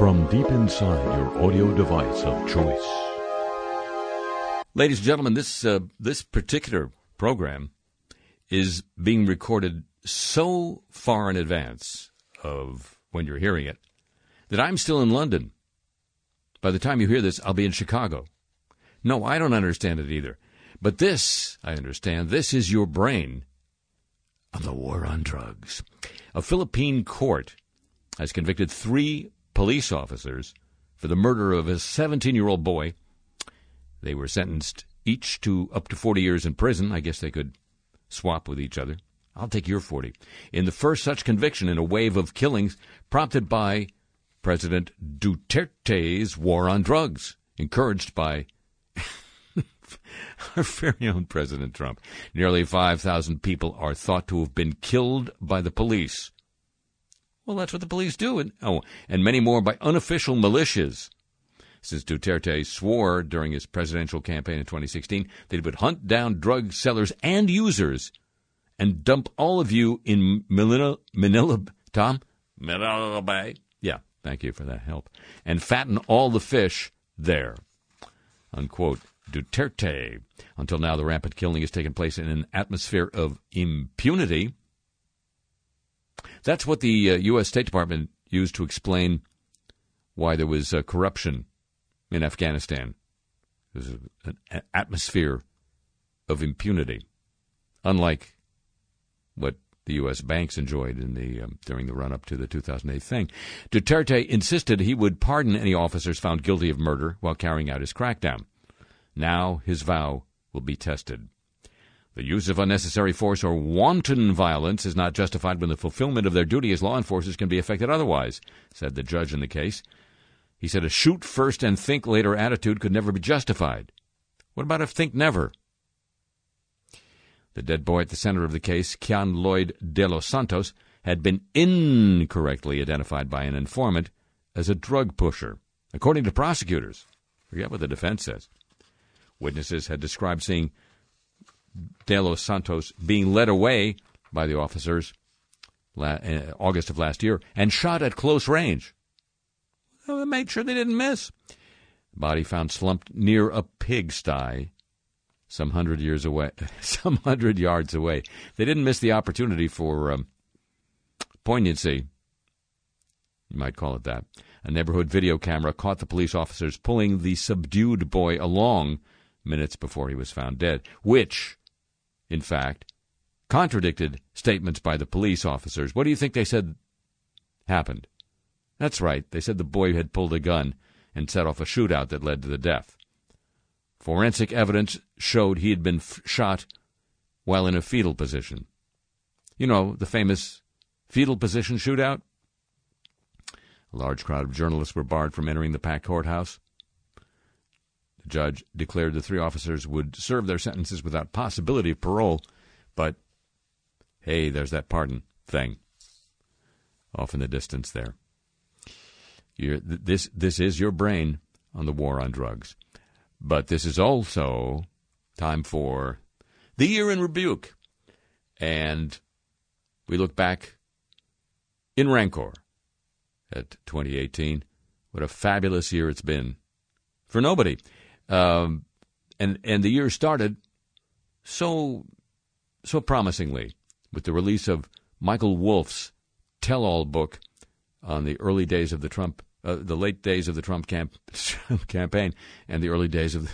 from deep inside your audio device of choice. Ladies and gentlemen, this uh, this particular program is being recorded so far in advance of when you're hearing it that I'm still in London. By the time you hear this, I'll be in Chicago. No, I don't understand it either. But this, I understand, this is your brain on the war on drugs. A Philippine court has convicted three police officers for the murder of a 17 year old boy. They were sentenced each to up to 40 years in prison. I guess they could swap with each other. I'll take your 40. In the first such conviction in a wave of killings prompted by President Duterte's war on drugs, encouraged by our very own President Trump. Nearly 5,000 people are thought to have been killed by the police. Well, that's what the police do. And, oh, and many more by unofficial militias. Since Duterte swore during his presidential campaign in 2016 that he would hunt down drug sellers and users and dump all of you in Manila, Manila, Tom? Manila Bay. Yeah, thank you for that help. And fatten all the fish there. Unquote. Duterte. Until now, the rampant killing has taken place in an atmosphere of impunity. That's what the uh, U.S. State Department used to explain why there was uh, corruption in Afghanistan. There's an atmosphere of impunity, unlike what the U.S. banks enjoyed in the um, during the run up to the 2008 thing. Duterte insisted he would pardon any officers found guilty of murder while carrying out his crackdown. Now his vow will be tested. The use of unnecessary force or wanton violence is not justified when the fulfillment of their duty as law enforcers can be effected otherwise, said the judge in the case. He said a shoot first and think later attitude could never be justified. What about a think never? The dead boy at the center of the case, Kian Lloyd de los Santos, had been incorrectly identified by an informant as a drug pusher, according to prosecutors. Forget what the defense says. Witnesses had described seeing De Los Santos being led away by the officers la- uh, August of last year and shot at close range. Well, they made sure they didn't miss. Body found slumped near a pigsty, some hundred years away, some hundred yards away. They didn't miss the opportunity for um, poignancy. You might call it that. A neighborhood video camera caught the police officers pulling the subdued boy along minutes before he was found dead, which, in fact, contradicted statements by the police officers. What do you think they said happened? That's right, they said the boy had pulled a gun and set off a shootout that led to the death. Forensic evidence showed he had been f- shot while in a fetal position. You know, the famous fetal position shootout? A large crowd of journalists were barred from entering the packed courthouse. The judge declared the three officers would serve their sentences without possibility of parole, but hey, there's that pardon thing off in the distance there. This this is your brain on the war on drugs, but this is also time for the year in rebuke, and we look back in rancor at 2018. What a fabulous year it's been for nobody. Um, and and the year started so so promisingly with the release of Michael Wolff's tell-all book on the early days of the Trump, uh, the late days of the Trump camp- campaign and the early days of the,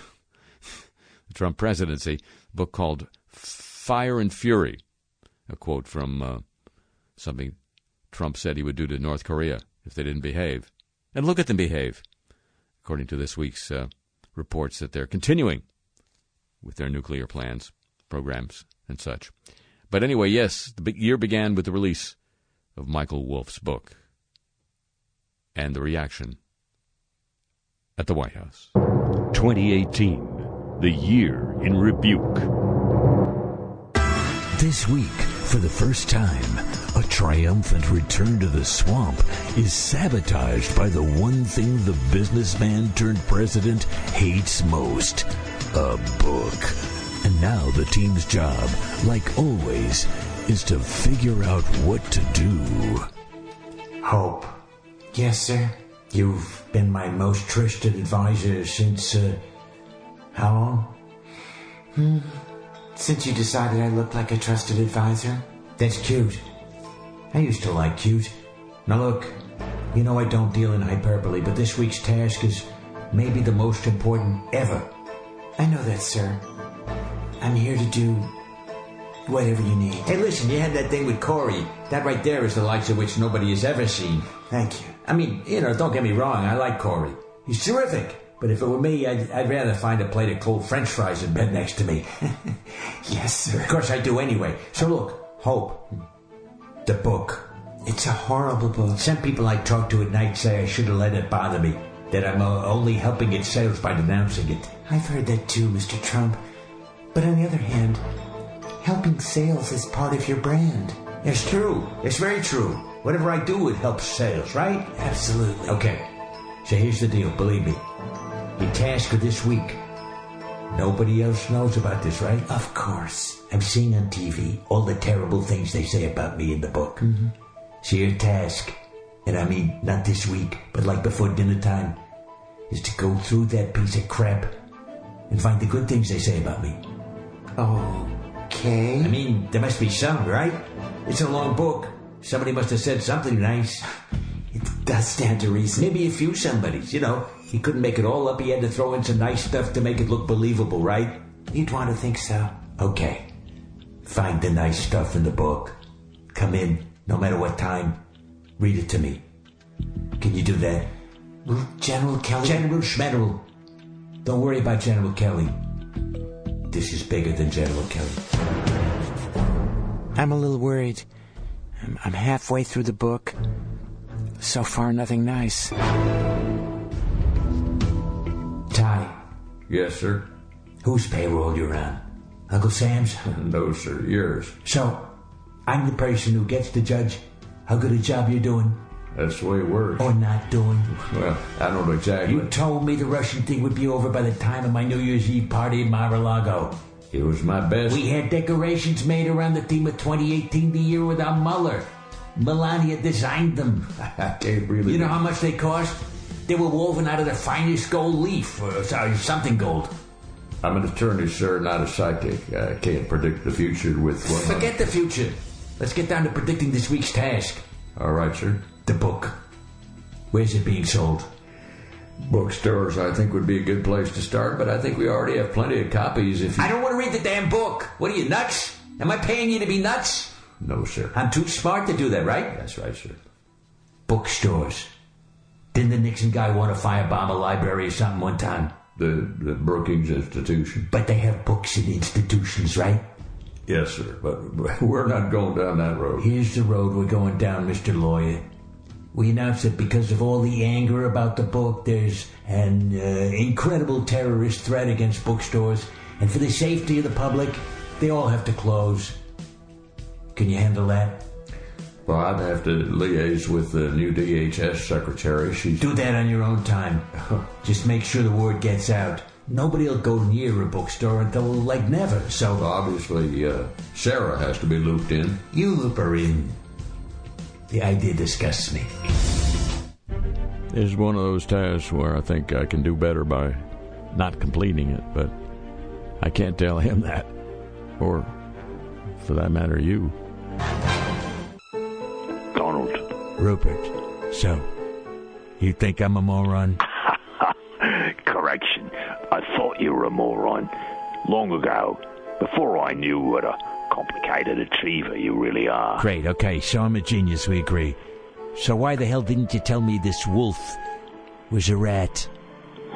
Trump presidency. book called Fire and Fury, a quote from uh, something Trump said he would do to North Korea if they didn't behave, and look at them behave, according to this week's uh, reports that they're continuing with their nuclear plans, programs, and such. But anyway, yes, the year began with the release of Michael Wolff's book and the reaction at the White House. 2018, the year in rebuke. This week, for the first time, triumphant return to the swamp is sabotaged by the one thing the businessman turned president hates most a book. And now the team's job, like always, is to figure out what to do. Hope. Yes, sir. You've been my most trusted advisor since, uh, how long? Hmm. Since you decided I looked like a trusted advisor? That's cute. I used to like cute. Now look, you know I don't deal in hyperbole, but this week's task is maybe the most important ever. I know that, sir. I'm here to do whatever you need. Hey, listen, you had that thing with Corey. That right there is the likes of which nobody has ever seen. Thank you. I mean, you know, don't get me wrong, I like Corey. He's terrific. But if it were me, I'd, I'd rather find a plate of cold french fries in bed next to me. yes, sir. Of course I do anyway. So look, Hope. The book. It's a horrible book. Some people I talk to at night say I should have let it bother me. That I'm only helping its sales by denouncing it. I've heard that too, Mr. Trump. But on the other hand, helping sales is part of your brand. It's true. It's very true. Whatever I do, it helps sales, right? Absolutely. Okay. So here's the deal, believe me. Your task for this week. Nobody else knows about this, right? Of course. I'm seeing on TV all the terrible things they say about me in the book. Mm-hmm. So your task, and I mean not this week, but like before dinner time, is to go through that piece of crap and find the good things they say about me. Okay. I mean, there must be some, right? It's a long book. Somebody must have said something nice. It does stand to reason. Maybe a few somebodies, you know. He couldn't make it all up. He had to throw in some nice stuff to make it look believable, right? You'd want to think so. Okay. Find the nice stuff in the book. Come in, no matter what time. Read it to me. Can you do that? General Kelly... General Schmeneral. Don't worry about General Kelly. This is bigger than General Kelly. I'm a little worried. I'm, I'm halfway through the book. So far, nothing nice. Yes, sir. whose payroll you're on? Uncle Sam's? No, sir. Yours. So, I'm the person who gets to judge how good a job you're doing That's the way it works. or not doing. Well, I don't know exactly. You told me the Russian thing would be over by the time of my New Year's Eve party in Mar-a-Lago. It was my best. We had decorations made around the theme of 2018, the year without Mueller. Melania designed them. I can't really. You know how much they cost? They were woven out of the finest gold leaf, or uh, sorry, something gold. I'm an attorney, sir, not a psychic. I can't predict the future with what. Forget the future. Let's get down to predicting this week's task. All right, sir. The book. Where's it being sold? Bookstores, I think, would be a good place to start, but I think we already have plenty of copies. If you... I don't want to read the damn book. What are you, nuts? Am I paying you to be nuts? No, sir. I'm too smart to do that, right? That's right, sir. Bookstores. Didn't the Nixon guy want to firebomb a library or something one time? The the Brookings Institution. But they have books in institutions, right? Yes, sir. But we're not going down that road. Here's the road we're going down, Mr. Lawyer. We announce that because of all the anger about the book, there's an uh, incredible terrorist threat against bookstores, and for the safety of the public, they all have to close. Can you handle that? Well, I'd have to liaise with the new DHS secretary. She's Do that on your own time. Just make sure the word gets out. Nobody will go near a bookstore until like never. So obviously uh, Sarah has to be looped in. you loop her in. The idea disgusts me. It's one of those tasks where I think I can do better by not completing it, but I can't tell him that, or for that matter, you. Donald. Rupert. So, you think I'm a moron? Correction. I thought you were a moron. Long ago, before I knew what a complicated achiever you really are. Great, okay, so I'm a genius, we agree. So why the hell didn't you tell me this wolf was a rat?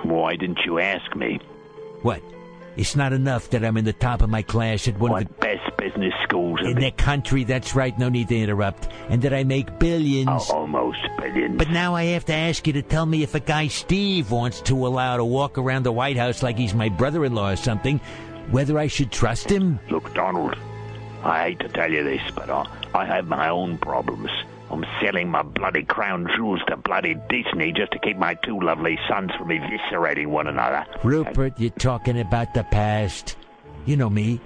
Why didn't you ask me? What? It's not enough that I'm in the top of my class at one of What best business schools in In the country, that's right, no need to interrupt. And that I make billions. Oh, almost billions. But now I have to ask you to tell me if a guy Steve wants to allow to walk around the White House like he's my brother-in-law or something, whether I should trust him. Look, Donald, I hate to tell you this, but I, I have my own problems. I'm selling my bloody crown jewels to bloody Disney just to keep my two lovely sons from eviscerating one another. Rupert, you're talking about the past. You know me.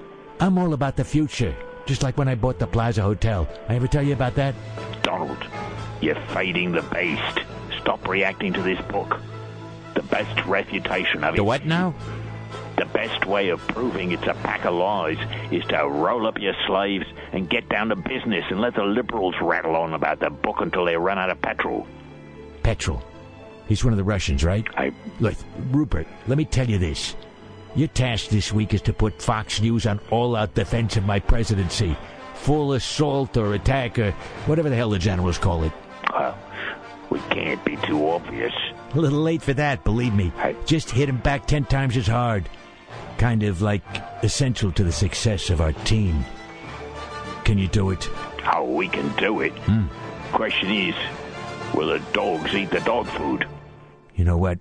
I'm all about the future. Just like when I bought the Plaza Hotel. I ever tell you about that? Donald, you're fading the beast. stop reacting to this book. The best refutation of it. The what now? The best way of proving it's a pack of lies is to roll up your sleeves and get down to business and let the liberals rattle on about the book until they run out of petrol. Petrol. He's one of the Russians, right? I Look, Rupert, let me tell you this. Your task this week is to put Fox News on all out defense of my presidency. Full assault or attack or whatever the hell the generals call it. well, we can't be too obvious. A little late for that, believe me. Hey. Just hit him back ten times as hard. Kind of like essential to the success of our team. Can you do it? Oh, we can do it. Hmm. Question is, will the dogs eat the dog food? You know what?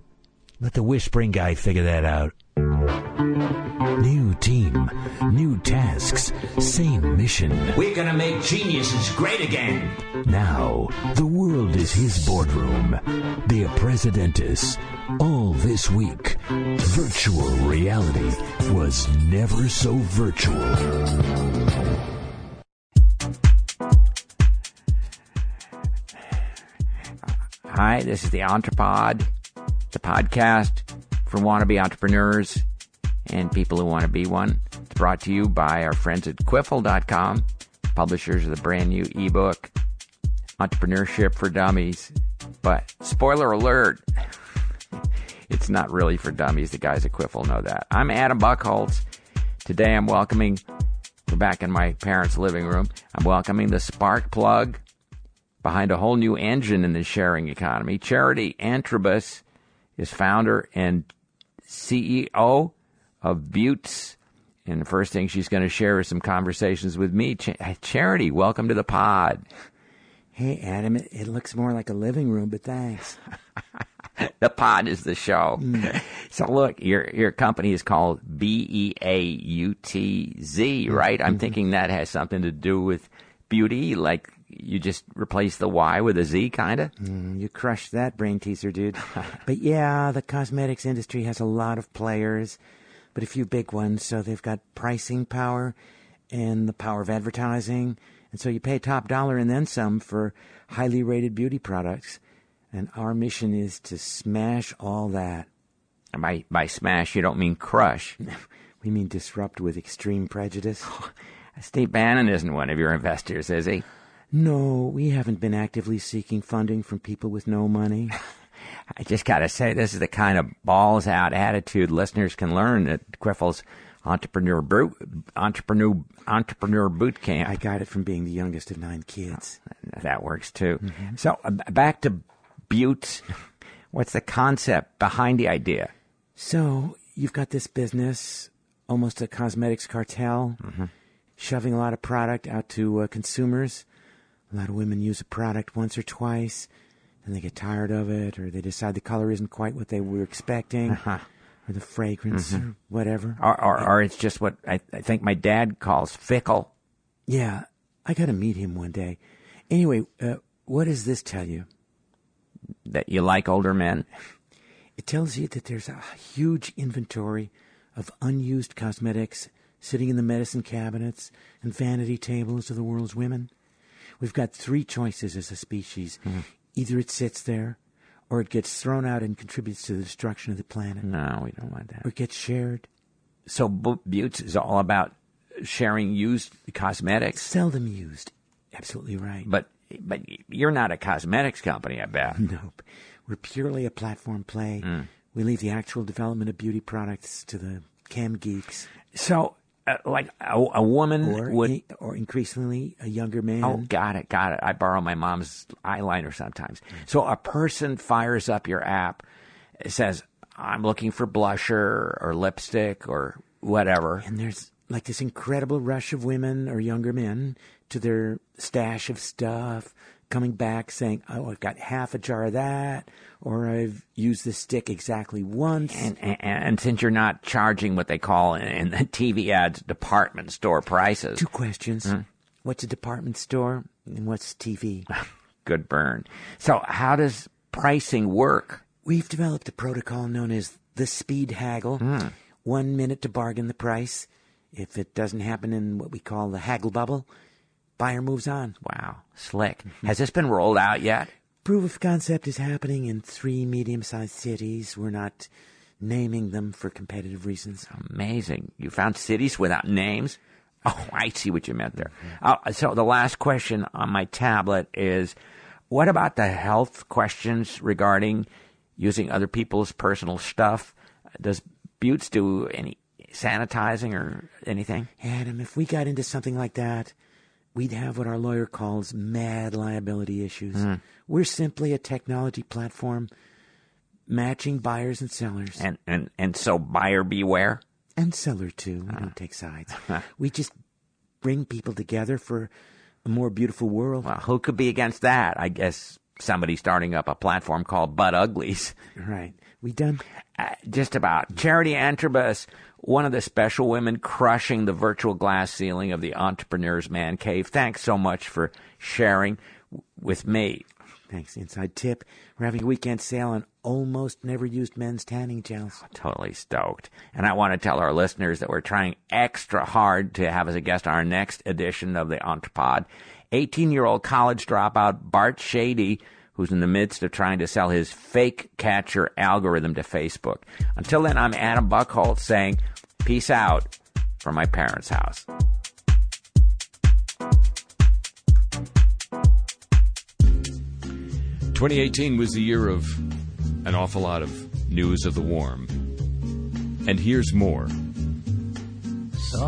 Let the whispering guy figure that out. New team, new tasks, same mission. We're gonna make geniuses great again. Now, the world is his boardroom. The Presidentis. All this week. Virtual reality was never so virtual. Hi, this is the Entrepod, the podcast for wannabe entrepreneurs and people who want to be one. It's brought to you by our friends at Quiffle.com, publishers of the brand new ebook, Entrepreneurship for Dummies. But spoiler alert, it's not really for dummies. The guys at Quiffle know that. I'm Adam Buckholz. Today I'm welcoming, we're back in my parents' living room. I'm welcoming the Spark Plug behind a whole new engine in the sharing economy. Charity Antrobus is founder and CEO of Beautz. And the first thing she's going to share is some conversations with me. Ch- Charity, welcome to the pod. Hey, Adam, it, it looks more like a living room, but thanks. The pod is the show. Mm. So look, your your company is called B E A U T Z, mm-hmm. right? I'm mm-hmm. thinking that has something to do with beauty, like you just replace the Y with a Z, kind of. Mm, you crushed that brain teaser, dude. but yeah, the cosmetics industry has a lot of players, but a few big ones. So they've got pricing power and the power of advertising. And so you pay top dollar and then some for highly rated beauty products. And our mission is to smash all that. And by by smash, you don't mean crush. We mean disrupt with extreme prejudice. Steve Bannon isn't one of your investors, is he? No, we haven't been actively seeking funding from people with no money. I just got to say, this is the kind of balls out attitude listeners can learn at Quiffle's entrepreneur boot, entrepreneur entrepreneur boot camp. I got it from being the youngest of nine kids. that works too. So uh, back to Beautz. What's the concept behind the idea? So you've got this business, almost a cosmetics cartel, shoving a lot of product out to uh, consumers. A lot of women use a product once or twice, and they get tired of it, or they decide the color isn't quite what they were expecting, or the fragrance, or whatever. Or, or, or it's just what I, I think my dad calls fickle. Yeah, I got to meet him one day. Anyway, uh, what does this tell you? That you like older men. It tells you that there's a huge inventory of unused cosmetics sitting in the medicine cabinets and vanity tables of the world's women. We've got three choices as a species. Hmm. Either it sits there, or it gets thrown out and contributes to the destruction of the planet, No, we don't want that. or it gets shared, So Bu- Beautz is all about sharing used cosmetics. seldom used. Absolutely right. But but you're not a cosmetics company, I bet. Nope. We're purely a platform play. Hmm. We leave the actual development of beauty products to the cam geeks, So, uh, like a, a woman or would. or increasingly a younger man. Oh, got it, got it. I borrow my mom's eyeliner sometimes. So a person fires up your app, it says, "I'm looking for blusher or lipstick or whatever." And there's like this incredible rush of women or younger men to their stash of stuff, coming back saying, "Oh, I've got half a jar of that," or "I've used this stick exactly once." And, and, and since you're not charging what they call in, in the TV ads department store prices, Two questions: hmm? What's a department store, and what's TV? good burn. So how does pricing work? We've developed a protocol known as the speed haggle. Hmm. One minute to bargain the price. If it doesn't happen in what we call the haggle bubble, buyer moves on. Wow, slick. Has this been rolled out yet? proof of concept is happening in three medium-sized cities. We're not naming them for competitive reasons. Amazing. You found cities without names? Oh, I see what you meant there. Uh, so the last question on my tablet is, what about the health questions regarding using other people's personal stuff? Does Butts do any sanitizing or anything? Adam, if we got into something like that, we'd have what our lawyer calls mad liability issues. Hmm. We're simply a technology platform matching buyers and sellers. And and and so buyer beware. and seller too. We don't take sides. we just bring people together for a more beautiful world. Well, who could be against that? I guess somebody starting up a platform called Butt Uglies. Right. We done? Uh, just about. Charity Antrobus, one of the special women crushing the virtual glass ceiling of the Entrepreneur's Man Cave. Thanks so much for sharing w- with me. Thanks. Inside tip. We're having a weekend sale on almost never used men's tanning gels. Totally stoked. And I want to tell our listeners that we're trying extra hard to have as a guest on our next edition of the Entrepod. 18 year old college dropout Bart Shady, who's in the midst of trying to sell his fake catcher algorithm to Facebook. Until then, I'm Adam Buckholz saying, peace out from my parents' house. Twenty eighteen was the year of an awful lot of news of the warm. And here's more. Soft,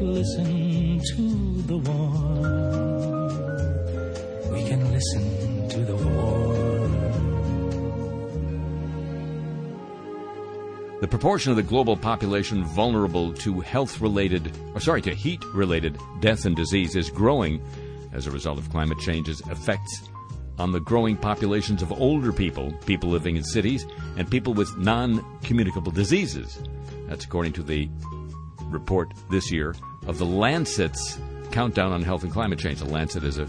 listen to the warm. Listen to the warm. The proportion of the global population vulnerable to health related, or sorry, to heat related death and disease is growing as a result of climate change's effects on the growing populations of older people, people living in cities, and people with non communicable diseases. That's according to the report this year of the Lancet's Countdown on Health and Climate Change. The Lancet is a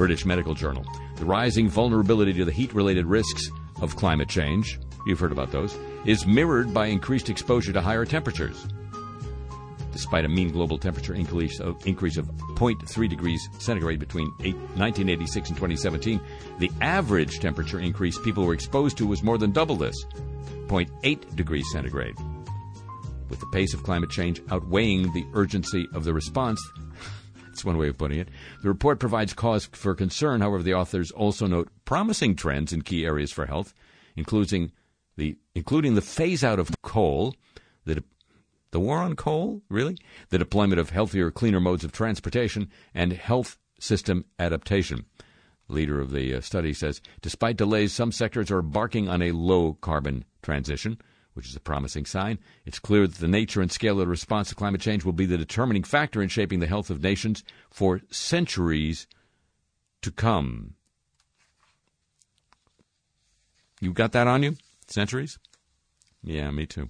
British medical journal. The rising vulnerability to the heat related risks of climate change, you've heard about those, is mirrored by increased exposure to higher temperatures. Despite a mean global temperature increase of, increase of 0.3 degrees centigrade between eight, 1986 and 2017, the average temperature increase people were exposed to was more than double this, 0.8 degrees centigrade. With the pace of climate change outweighing the urgency of the response, that's one way of putting it. The report provides cause for concern. However, the authors also note promising trends in key areas for health, including the including the phase out of coal, the the war on coal, really, the deployment of healthier, cleaner modes of transportation, and health system adaptation. Leader of the uh, study says, despite delays, some sectors are embarking on a low carbon transition, which is a promising sign. It's clear that the nature and scale of the response to climate change will be the determining factor in shaping the health of nations for centuries to come. You got that on you? Centuries? Yeah, me too.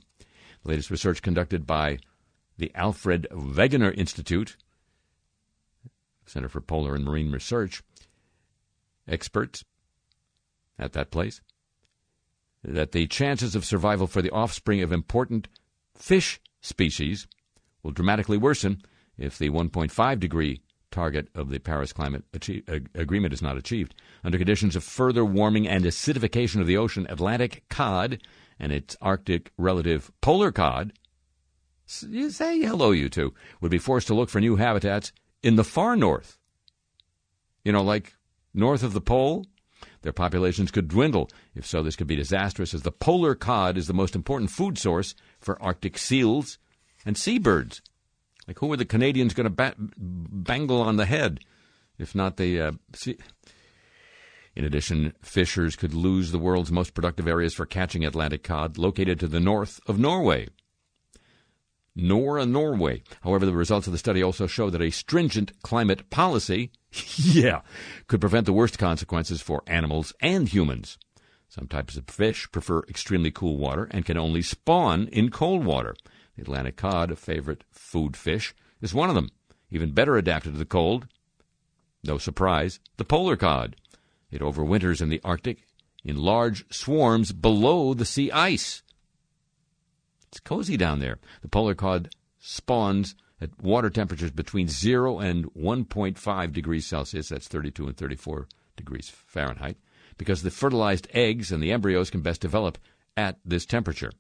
The latest research conducted by the Alfred Wegener Institute, Center for Polar and Marine Research, experts at that place, that the chances of survival for the offspring of important fish species will dramatically worsen if the 1.5 degree target of the Paris Climate Achie- Ag- uh, Agreement is not achieved. Under conditions of further warming and acidification of the ocean, Atlantic cod and its Arctic relative polar cod, say hello, you two, would be forced to look for new habitats in the far north. You know, like north of the pole, their populations could dwindle. If so, this could be disastrous, as the polar cod is the most important food source for Arctic seals and seabirds. Like, who are the Canadians going to ba- bangle on the head, if not the uh, sea? In addition, fishers could lose the world's most productive areas for catching Atlantic cod, located to the north of Norway. Nor in Norway. However, the results of the study also show that a stringent climate policy, yeah, could prevent the worst consequences for animals and humans. Some types of fish prefer extremely cool water and can only spawn in cold water. The Atlantic cod, a favorite food fish, is one of them. Even better adapted to the cold. No surprise, the polar cod. It overwinters in the Arctic in large swarms below the sea ice. It's cozy down there. The polar cod spawns at water temperatures between 0 and 1.5 degrees Celsius, that's 32 and 34 degrees Fahrenheit, because the fertilized eggs and the embryos can best develop at this temperature.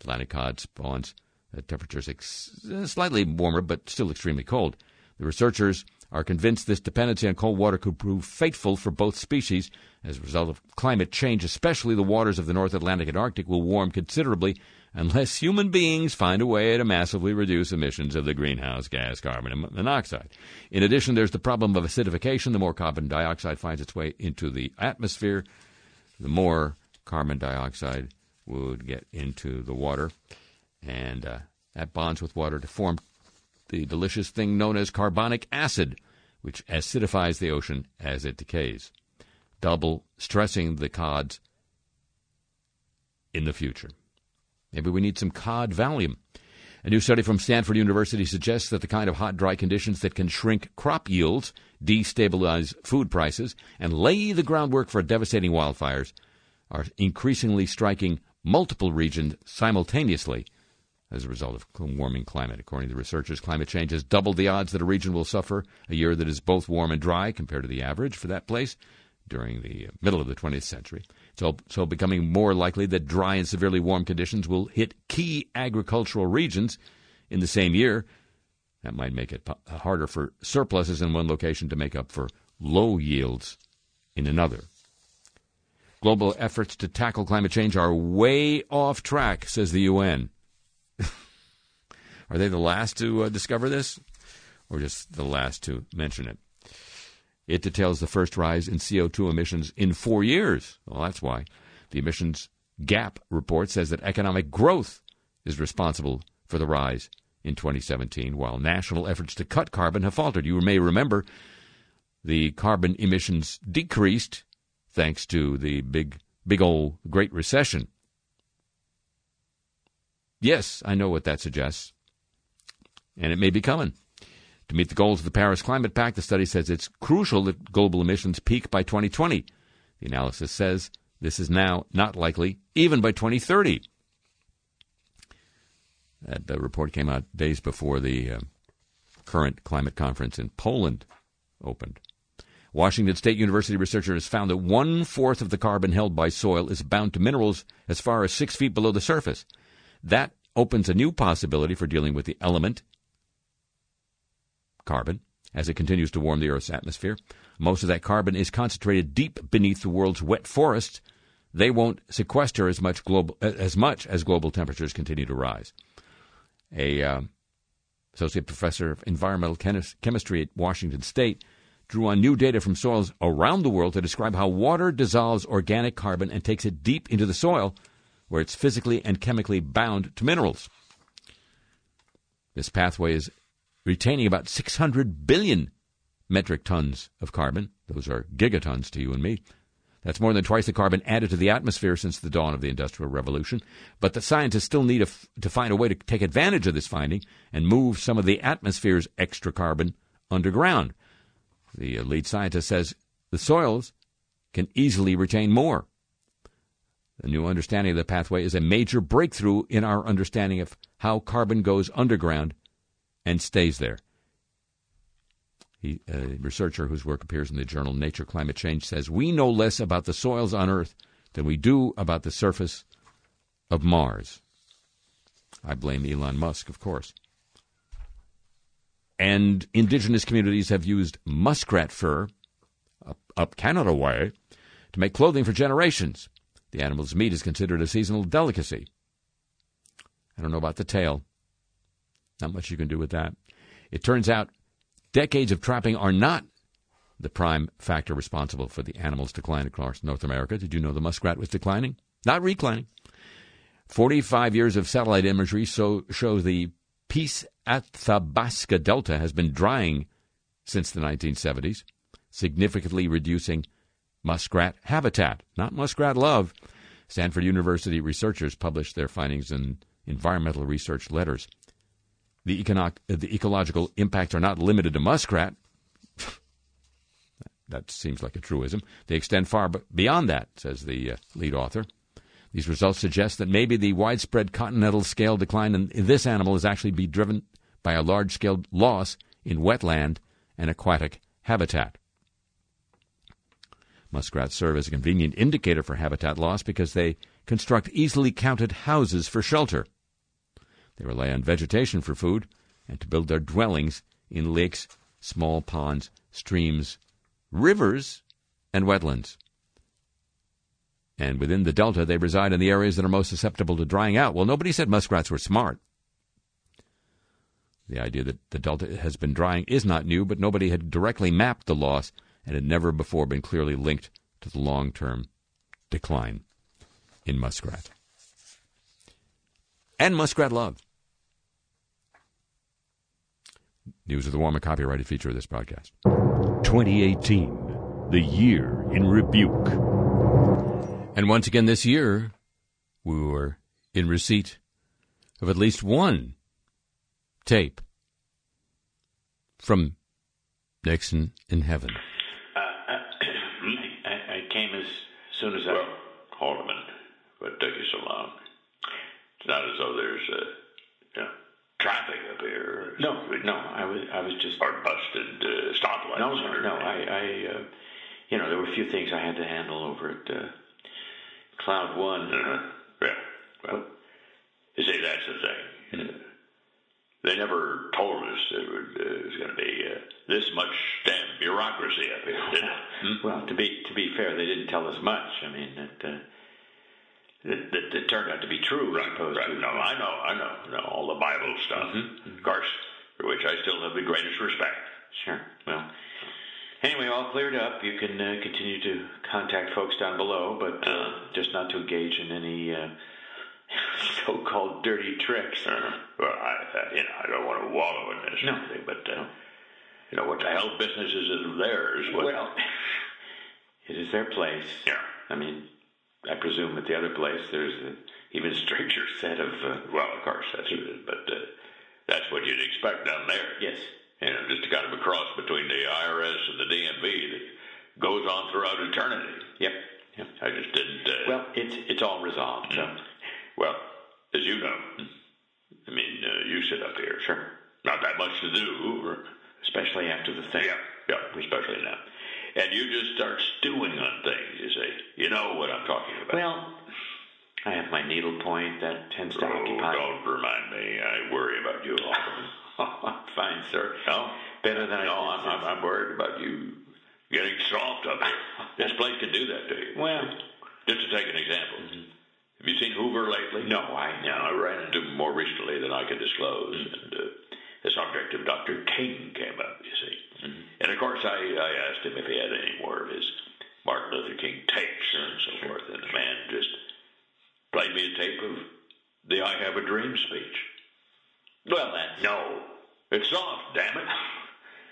Atlantic cod spawns at temperatures ex- uh, slightly warmer but still extremely cold. The researchers are convinced this dependency on cold water could prove fateful for both species. As a result of climate change, especially the waters of the North Atlantic and Arctic will warm considerably unless human beings find a way to massively reduce emissions of the greenhouse gas carbon monoxide. In addition, there's the problem of acidification. The more carbon dioxide finds its way into the atmosphere, the more carbon dioxide would get into the water, and uh, that bonds with water to form the delicious thing known as carbonic acid, which acidifies the ocean as it decays, double stressing the cods in the future. Maybe we need some cod Valium. A new study from Stanford University suggests that the kind of hot, dry conditions that can shrink crop yields, destabilize food prices, and lay the groundwork for devastating wildfires are increasingly striking multiple regions simultaneously as a result of warming climate. According to researchers, climate change has doubled the odds that a region will suffer a year that is both warm and dry compared to the average for that place during the middle of the 20th century. So, so becoming more likely that dry and severely warm conditions will hit key agricultural regions in the same year. That might make it harder for surpluses in one location to make up for low yields in another. Global efforts to tackle climate change are way off track, says the UN. are they the last to uh, discover this, or just the last to mention it? It details the first rise in CO2 emissions in four years. Well, that's why. The emissions gap report says that economic growth is responsible for the rise in 2017, while national efforts to cut carbon have faltered. You may remember the carbon emissions decreased thanks to the big, big old Great Recession. Yes, I know what that suggests. And it may be coming. To meet the goals of the Paris Climate Pact, the study says it's crucial that global emissions peak by 2020. The analysis says this is now not likely even by 2030. That uh, report came out days before the uh, current climate conference in Poland opened. Washington State University researchers found that one fourth of the carbon held by soil is bound to minerals as far as six feet below the surface. That opens a new possibility for dealing with the element carbon as it continues to warm the Earth's atmosphere. Most of that carbon is concentrated deep beneath the world's wet forests. They won't sequester as much global as much as global temperatures continue to rise. A uh, associate professor of environmental chemistry at Washington State drew on new data from soils around the world to describe how water dissolves organic carbon and takes it deep into the soil, where it's physically and chemically bound to minerals. This pathway is retaining about 600 billion metric tons of carbon. Those are gigatons to you and me. That's more than twice the carbon added to the atmosphere since the dawn of the Industrial Revolution. But the scientists still need to find a way to take advantage of this finding and move some of the atmosphere's extra carbon underground. The lead scientist says the soils can easily retain more. The new understanding of the pathway is a major breakthrough in our understanding of how carbon goes underground and stays there. He, a researcher whose work appears in the journal Nature Climate Change says we know less about the soils on Earth than we do about the surface of Mars. I blame Elon Musk, of course. And indigenous communities have used muskrat fur up, up Canada way to make clothing for generations. The animal's meat is considered a seasonal delicacy. I don't know about the tail. Not much you can do with that. It turns out decades of trapping are not the prime factor responsible for the animal's decline across North America. Did you know the muskrat was declining? Not reclining. 45 years of satellite imagery so, show the Peace Athabasca Delta has been drying since the 1970s, significantly reducing muskrat habitat, not muskrat love. Stanford University researchers published their findings in environmental research letters. The, econo- the ecological impacts are not limited to muskrat. that seems like a truism. They extend far beyond that, says the uh, lead author. These results suggest that maybe the widespread continental scale decline in this animal is actually be driven by a large scale loss in wetland and aquatic habitat. Muskrats serve as a convenient indicator for habitat loss because they construct easily counted houses for shelter. They rely on vegetation for food and to build their dwellings in lakes, small ponds, streams, rivers, and wetlands. And within the delta, they reside in the areas that are most susceptible to drying out. Well, nobody said muskrats were smart. The idea that the delta has been drying is not new, but nobody had directly mapped the loss and had never before been clearly linked to the long term decline in muskrat. And muskrat love. News of the Warm, a copyrighted feature of this podcast. 2018, the year in rebuke. And once again this year, we were in receipt of at least one tape from Nixon in heaven. Uh, I, I came as soon as I. well, Haldeman, what took you so long? It's not as though there's a. you know, traffic up here. No, no, I was I was just or busted uh, stoplights. No, no, no. I, I uh, you know, there were a few things I had to handle over at uh, Cloud One. Uh-huh. Yeah. Well, you see, that's the thing. Mm-hmm. They never told us it, would, uh, it was going to be uh, this much damn bureaucracy up here, did it? Hmm? Well, to be to be fair, they didn't tell us much. I mean, that uh, that, that, that turned out to be true. Right, as opposed right. to No, I know, I know, I know all the Bible stuff, Mhm. of course, for which I still have the greatest respect. Sure. Well, anyway, all cleared up. You can uh, continue to contact folks down below, but uh, just not to engage in any uh, so-called dirty tricks. Uh, well, I, uh, you know, I don't want to wallow in this No. or anything, but uh, you know, what the hell business is it theirs? What, Well, it is their place. yeah. I mean, I presume at the other place there's an even stricter set of. Uh, Well, of course, that's what it is, but uh, that's what you'd expect down there. yes. You know, just kind of a cross between the IRS and the DMV that goes on throughout eternity. Yep. Yep. I just didn't. Uh, Well, it's it's all resolved. So. well, as you know, I mean, uh, you sit up here. Sure. Not that much to do. Especially after the thing. yeah, yeah, especially now. And you just start stewing on things. You say, you know what I'm talking about. Well, I have my needle point that tends to oh, occupy. don't remind me. I worry about you. I'm fine, sir. no, Better than I no, I'm, I'm, I'm worried about you getting soft up here. this place can do that to you. Well, Just to take an example. Have you seen Hoover lately? no, I Yeah, I ran into him more recently than I could disclose, and uh, the subject of Dr. King came up, you see. And of course, I, I asked him if he had any more of his Martin Luther King tapes and so forth, and the man just played me a tape of the I Have a Dream speech. Well, that's No, it's soft, damn it.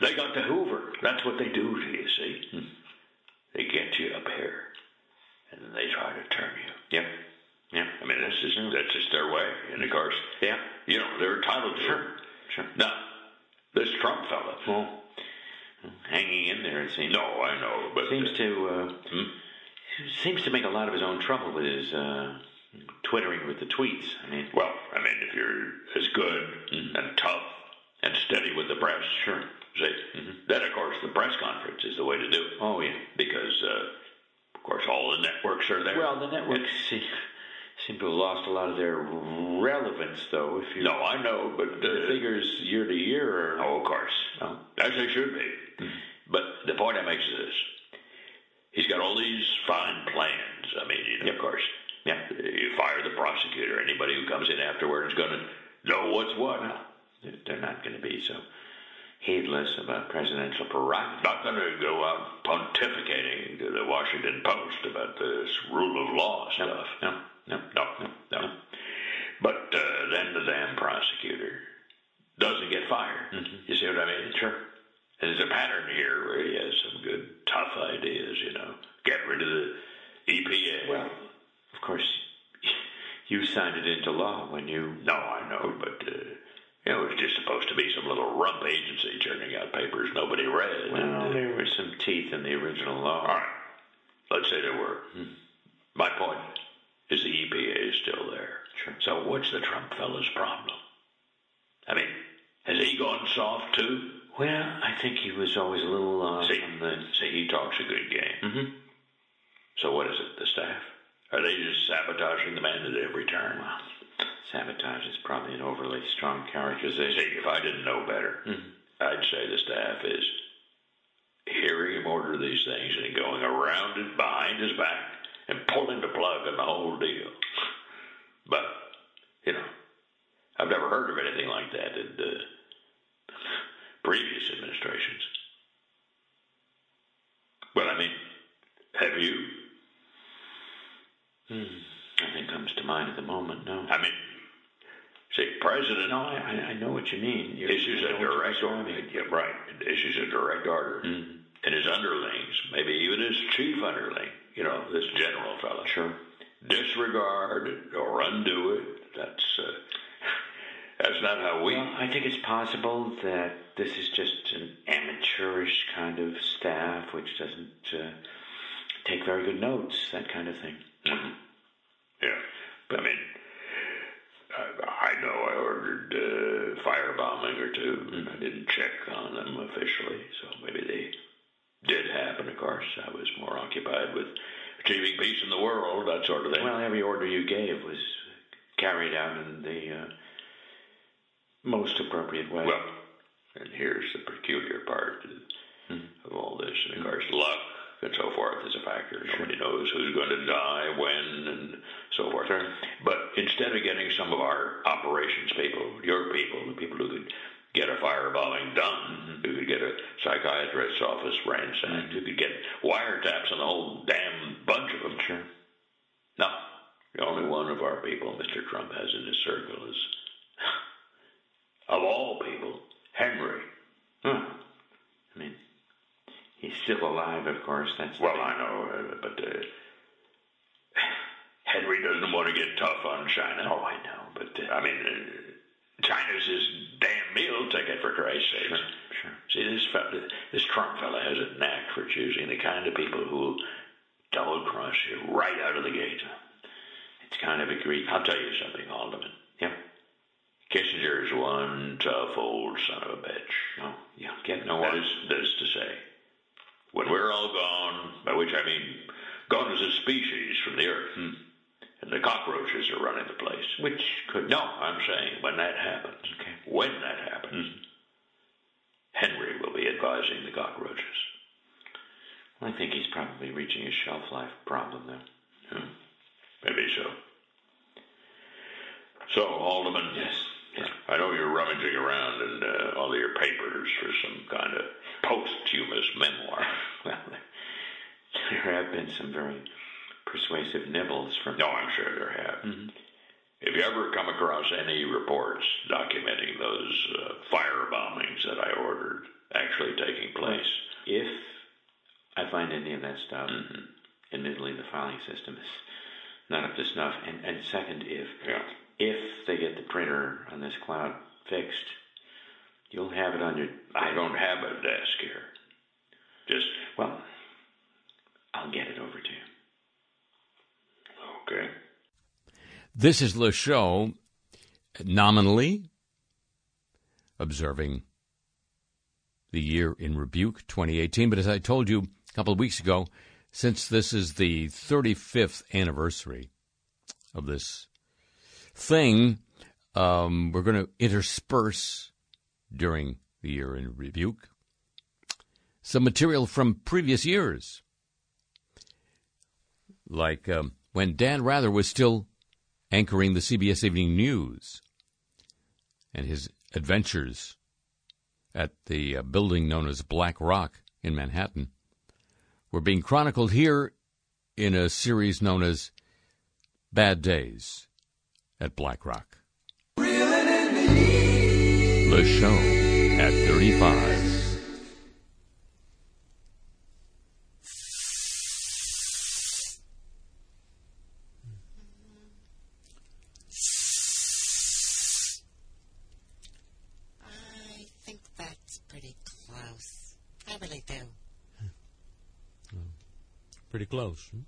They got the Hoover. That's what they do to you, see. Hmm. They get you up here, and then they try to turn you. Yep. Yep. I mean, that's just that's just their way. And of hmm. course, Yeah. you know, they're entitled to Sure. it. Sure. Now, this Trump fella. Well, hanging in there, it seems. No, I know, but Seems uh, to uh, hmm? seems to make a lot of his own trouble with his uh, twittering with the tweets. I mean, well, I mean, if you're as good and tough and steady with the press, Sure. See, then of course the press conference is the way to do it oh yeah. because, uh, of course, all the networks are there. Well, the networks seem, seem to have lost a lot of their relevance, though. If you no, I know, but the uh, figures year to year are Oh, of course. Oh. As they should be. But the point I make is this. He's got all these fine plans. I mean, you know, of course. Yeah. You fire the prosecutor. Anybody who comes in afterward is going to know what's what. They're- They're not going to be so heedless about presidential prerogative. Not going to go out pontificating to the Washington Post about this rule of law stuff. No, no, No, no, no. But uh, then the damn prosecutor doesn't get fired. You see what I mean? Sure. And there's a pattern here where he has some good, tough ideas, you know. Get rid of the EPA. Well, of course, you signed it into law when you. no, I know, but, uh, you know, it was just supposed to be some little rump agency churning out papers nobody read. Well, and, uh, there were some teeth in the original law. All right. Let's say there were. My point is the EPA is still there. Sure. So what's the Trump fellow's problem? I mean, Has he gone soft too? Well, I think he was always a little uh, See, on the. see, he talks a good game. hmm So what is it? The staff? Are they just sabotaging the man at every turn? Sabotage is probably an overly strong characterization. See, if I didn't know better, Mhm. I'd say the staff is hearing him order these things and going around it behind his back and pulling the plug on the whole deal. But, you know, I've never heard of anything like that in uh, previous administrations. Well, I mean, have you? Hmm. Nothing comes to mind at the moment. No. I mean, see, President No, I, I- I know what you mean. You're, issues a know what you're direct order. Yeah, right. Issues a direct order. Mhm. And his underlings, maybe even his chief underling, you know, this general fellow, Sure. disregard or undo it. That's uh, that's not how we. Well, I think it's possible that this is just an amateurish kind of staff which doesn't uh, take very good notes, that kind of thing. Mhm. Yeah, but I mean, I, I know I ordered uh, firebombing or 2 Mm-hmm. I didn't check on them officially, so maybe they did happen. Of course, I was more occupied with achieving peace in the world, that sort of thing. Well, every order you gave was carried out in the uh, most appropriate way. Well, and here's the peculiar part of, mm-hmm. of all this. And of mm-hmm. course, luck and so forth is a factor. Nobody knows who's going to die, when, and so forth. But instead of getting some of our operations people, your people, the people who could get a firebombing done, mm-hmm. who could get a psychiatrist's office ransacked, who could get wiretaps on the whole damn bunch of them. Sure. No, the only one of our people Mr. Trump has in his circle is, of all people, Henry. Huh. I mean, he's still alive, of course. That's Well, I know, uh, but uh, Henry doesn't want to get tough on China. Oh, I know, but uh, I mean, uh, China's his damn meal ticket for Christ's sake. sure, sure. See, this fella, this Trump fella has a knack for choosing the kind of people who double cross you right out of the gate. It's kind of a Greek. I'll tell you something, Haldeman. Yep. Kissinger's one tough old son of a bitch. No, yeah, no That one. is, that is to say, when we're all gone, by which I mean gone as a species from the earth, and the cockroaches are running the place. Which could No, I'm saying when that happens, Okay. when that happens, Henry will be advising the cockroaches. I think he's probably reaching a shelf life problem, though. Hmm. Maybe so. So, Haldeman, Yes. I know you're rummaging around in uh, all of your papers for some kind of posthumous memoir. Well, there have been some very persuasive nibbles from. No, I'm sure there have. Have you ever come across any reports documenting those uh, fire bombings that I ordered actually taking place? If I find any of that stuff, Mhm. admittedly, the filing system is not up to snuff. And, and second, if Yeah. If they get the printer on this cloud fixed, you'll have it on your. I don't have a desk here. Just, Well, I'll get it over to you. okay. This is Le Show, nominally observing the year in rebuke 2018. But as I told you a couple of weeks ago, since this is the 35th anniversary of this thing, um, we're going to intersperse during the year in rebuke some material from previous years. Like um, when Dan Rather was still anchoring the CBS Evening News and his adventures at the uh, building known as Black Rock in Manhattan were being chronicled here in a series known as Bad Days at Black Rock. The show at 35. I think that's pretty close. I really do. Pretty close. Hmm?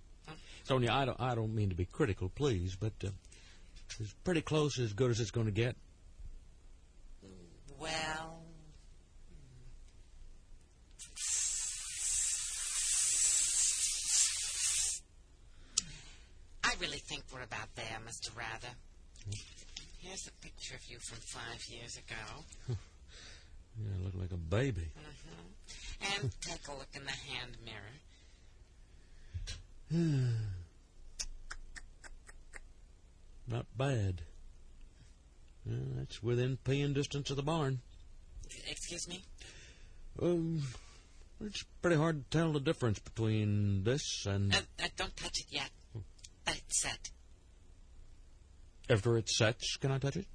Sonia, I don't, I don't mean to be critical, please, but uh, it's pretty close as good as it's going to get. Well. I really think we're about there, Mr. Rather. Here's a picture of you from five years ago. you look like a baby. Mm-hmm. And take a look in the hand mirror. Not bad. Yeah, that's within peeing distance of the barn. Excuse me? Um, it's pretty hard to tell the difference between this and Uh, uh, don't touch it yet. Let it set. after it sets. Can I touch it?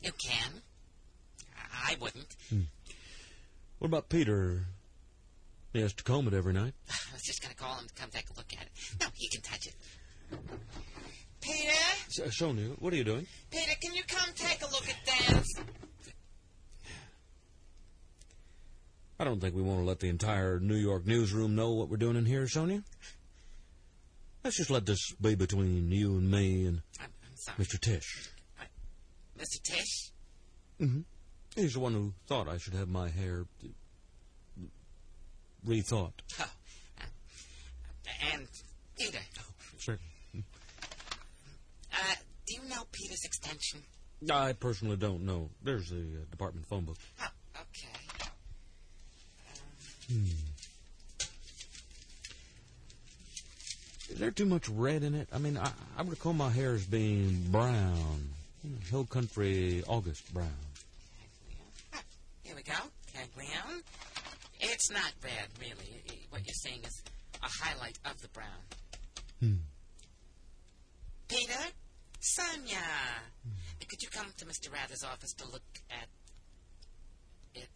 You can. I wouldn't. What about Peter? He has to comb it every night. I was just going to call him to come take a look at it. No, he can touch it. Peter? So, Sonia, what are you doing? Peter, can you come take a look at Dan's? I don't think we want to let the entire New York newsroom know what we're doing in here, Sonia. Let's just let this be between you and me and I'm, I'm sorry. Mr. Tisch. Mr. Tisch? Mm-hmm. He's the one who thought I should have my hair rethought. Oh. uh, and Peter, Sure. uh, do you know Peter's extension? I personally don't know. There's the uh, department phone book. Oh, okay. Is there too much red in it? I mean, I, I recall my hair as being brown. You know, Hill country August brown. Here we go. Caglione. It's not red, really. What you're seeing is a highlight of the brown. Hmm. Peter? Sonia! Could you come to Mr. Rather's office to look at it?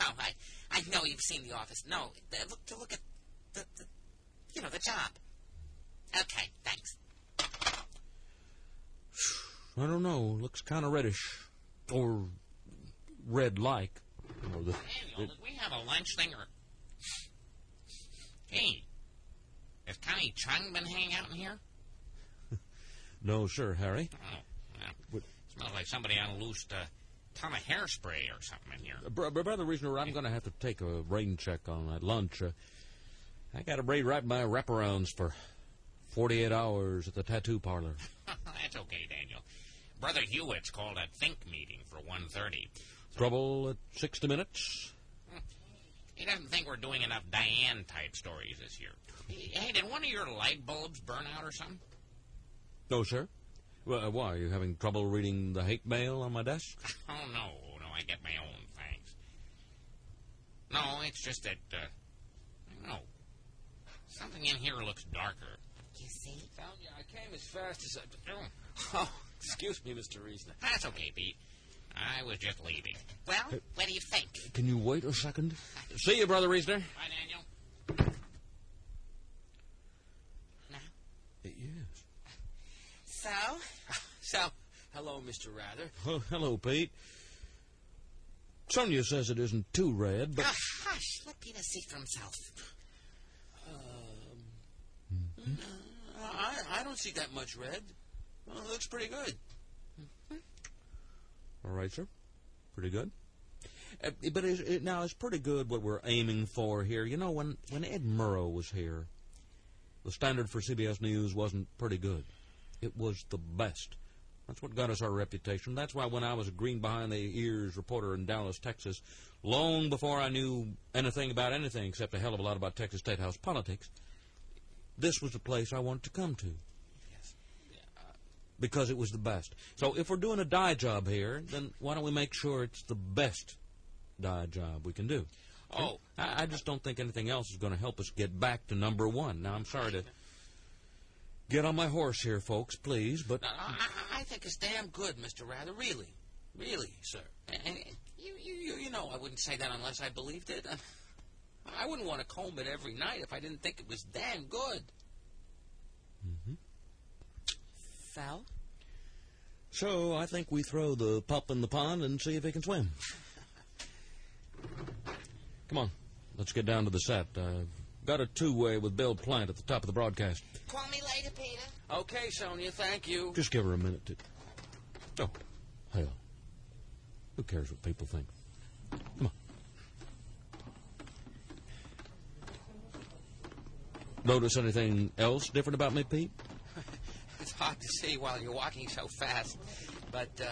no, hmm. oh, I, I know you've seen the office. No, look to look at the, the you know, the job. Okay, thanks. I don't know. Looks kind of reddish. Or red-like. You know, the, Daniel, did we have a lunch thing or... Hey, has Connie Chung been hanging out in here? No, sure, Harry. Oh, well, smells like somebody unloosed a ton of hairspray or something in here. Uh, Br- br- Brother Reasoner, I'm going to have to take a rain check on that lunch. Uh, I got to braid right my wraparounds for 48 hours at the tattoo parlor. That's okay, Daniel. Brother Hewitt's called a think meeting for 1.30. Trouble at 60 minutes? He doesn't think we're doing enough Diane-type stories this year. Hey, did one of your light bulbs burn out or something? No, sir. Well, uh, why? Are you having trouble reading the hate mail on my desk? Oh, no, no, I get my own, thanks. No, it's just that, uh, I don't know. Something in here looks darker. You see? Found you. I came as fast as I. Oh, excuse me, Mr. Reasoner. That's okay, Pete. I was just leaving. Well, what do you think? Can you wait a second? See you, Brother Reasoner. Bye, Daniel. Yes. So? So, hello, Mr. Rather. Oh, hello, Pete. Sonia says it isn't too red, but... Oh, hush. Let Peter see for himself. Um, I, I don't see that much red. Well, it looks pretty good. All right, sir. Pretty good. Uh, but it's, it, now it's pretty good what we're aiming for here. You know, when when Ed Murrow was here, the standard for CBS News wasn't pretty good. It was the best. That's what got us our reputation. That's why when I was a green behind the ears reporter in Dallas, Texas, long before I knew anything about anything except a hell of a lot about Texas State House politics, this was the place I wanted to come to Yes. because it was the best. So if we're doing a dye job here, then why don't we make sure it's the best dye job we can do? Oh. I, I just don't think anything else is going to help us get back to number one. Now, I'm sorry to get on my horse here, folks, please, but I, I, I think it's damn good, Mr. Rather. Really. Really, sir. And, and you, you, you, you know I wouldn't say that unless I believed it. I wouldn't want to comb it every night if I didn't think it was damn good. Mm-hmm. So? so I think we throw the pup in the pond and see if he can swim. Come on, let's get down to the set. Uh, got a two-way with Bill Plante at the top of the broadcast. Call me later, Peter. Okay, Sonia, thank you. Just give her a minute to. Oh, hell. Who cares what people think? Come on. Notice anything else different about me, Pete? It's hard to see while you're walking so fast, but uh,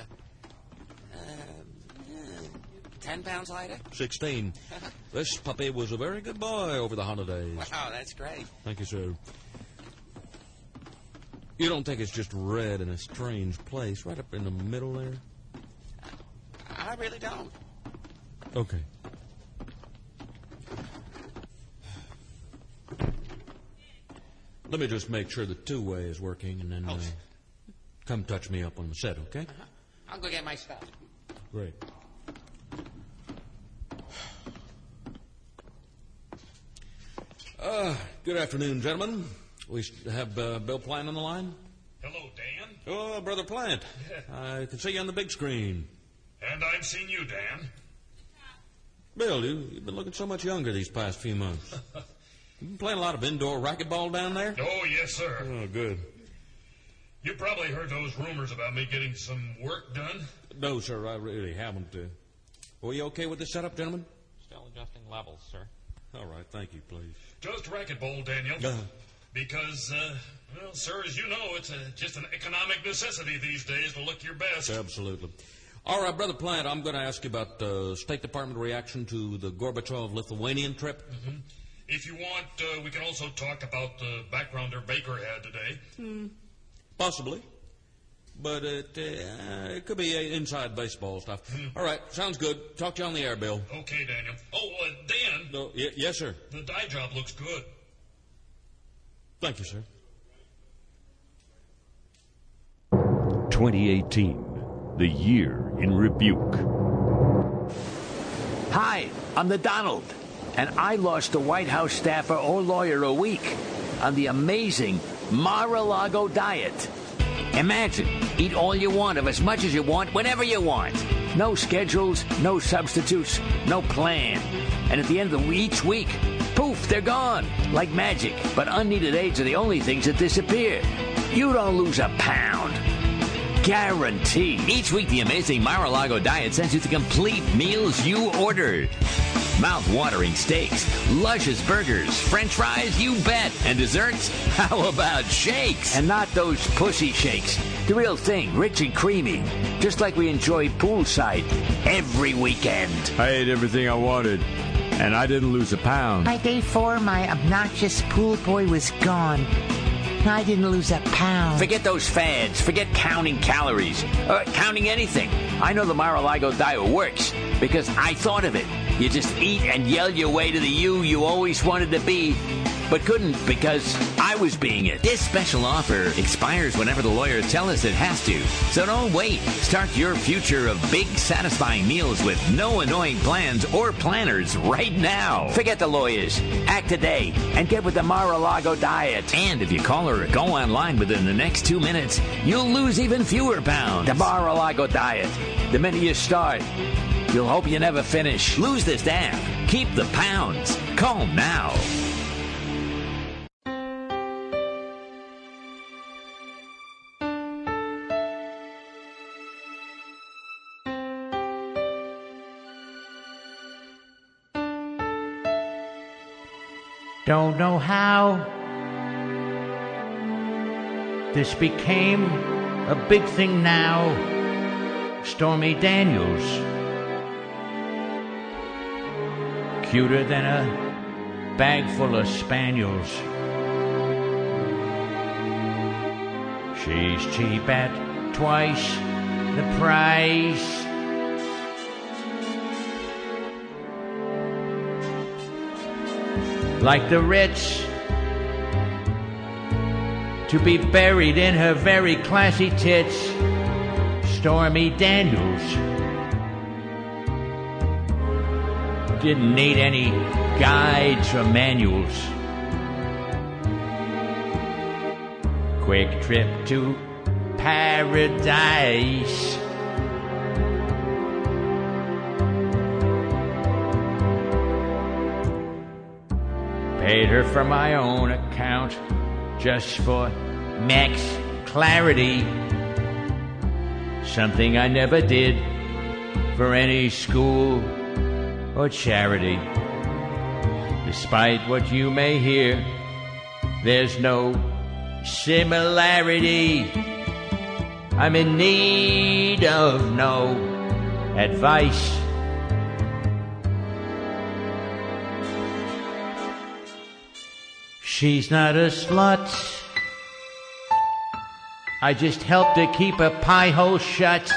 uh, uh, ten pounds lighter. 16. this puppy was a very good boy over the holidays. Wow, that's great. Thank you, sir. You don't think it's just red in a strange place, right up in the middle there? I really don't. Okay. Let me just make sure the two-way is working, and then uh, come touch me up on the set, okay? I'll go get my stuff. Great. Uh, good afternoon, gentlemen. We have uh, Bill Plante on the line. Hello, Dan. Oh, Brother Plante. I can see you on the big screen. And I've seen you, Dan. Bill, you, you've been looking so much younger these past few months. you been playing a lot of indoor racquetball down there? Oh, yes, sir. Oh, good. You probably heard those rumors about me getting some work done. No, sir, I really haven't. Uh, were you okay with the setup, gentlemen? Still adjusting levels, sir. All right, thank you, please. Just racquetball, Daniel. Uh, Because, uh, well, sir, as you know, it's a, just an economic necessity these days to look your best. absolutely. All right, Brother Plante, I'm going to ask you about the State Department reaction to the Gorbachev Lithuanian trip. Mhm. If you want, uh, we can also talk about the background backgrounder Baker had today. Hmm. Possibly. But it, uh, it could be inside baseball stuff. All right, sounds good. Talk to you on the air, Bill. Okay, Daniel. Oh, uh, Dan. No, y- yes, sir. The dye job looks good. Thank you, sir. 2018, the year in rebuke. Hi, I'm the Donald, and I lost a White House staffer or lawyer a week on the amazing Mar-a-Lago diet. Imagine, eat all you want of as much as you want, whenever you want. No schedules, no substitutes, no plan. And at the end of each week, poof, they're gone, like magic. But unneeded aids are the only things that disappear. You don't lose a pound. Guaranteed. Each week, the amazing Mar-a-Lago diet sends you the complete meals you ordered. Mouth-watering steaks, luscious burgers, french fries, you bet. And desserts? How about shakes? And not those pussy shakes. The real thing, rich and creamy. Just like we enjoy poolside every weekend. I ate everything I wanted, and I didn't lose a pound. By day four, my obnoxious pool boy was gone. I didn't lose a pound. Forget those fads. Forget counting calories. Or counting anything. I know the Mar-a-Lago diet works because I thought of it. You just eat and yell your way to the you you always wanted to be, but couldn't because I was being it. This special offer expires whenever the lawyers tell us it has to. So don't wait. Start your future of big, satisfying meals with no annoying plans or planners right now. Forget the lawyers. Act today and get with the Mar-a-Lago diet. And if you call or go online within the next two minutes, you'll lose even fewer pounds. The Mar-a-Lago diet. The minute you start, you'll hope you never finish. Lose this damn. Keep the pounds. Call now. Don't know how this became a big thing now. Stormy Daniels. Cuter than a bag full of spaniels. She's cheap at twice the price. Like the rich, to be buried in her very classy tits, Stormy Daniels. Didn't need any guides or manuals. Quick trip to paradise. Paid her from my own account just for max clarity. Something I never did for any school or charity. Despite what you may hear, There's no similarity. I'm in need of no advice. She's not a slut. I just helped her keep a pie hole shut.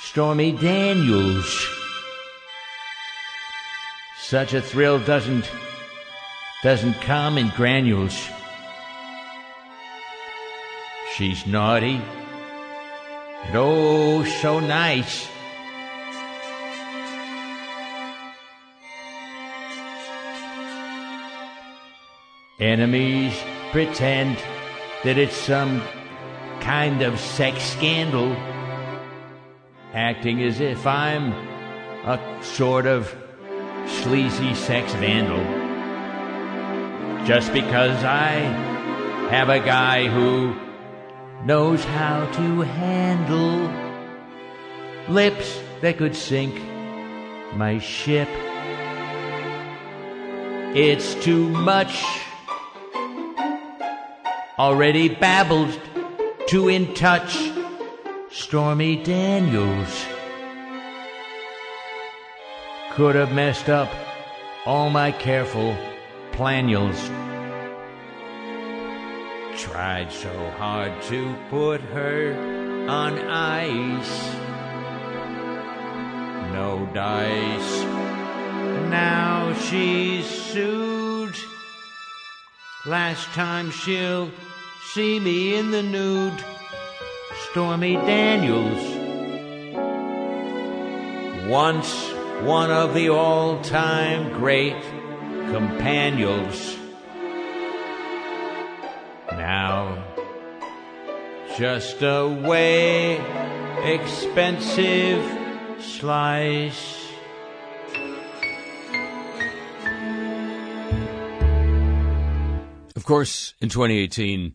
Stormy Daniels. Such a thrill doesn't doesn't come in granules. She's naughty and oh so nice. Enemies pretend that it's some kind of sex scandal, acting as if I'm a sort of sleazy sex vandal. Just because I have a guy who knows how to handle lips that could sink my ship. It's too much. Already babbled too in touch Stormy Daniels. Could have messed up all my careful planules. Tried so hard to put her on ice. No dice. Now she's sued. Last time she'll see me in the nude. Stormy Daniels. Once one of the all time great companions. Now, just a way expensive slice. Of course, in 2018,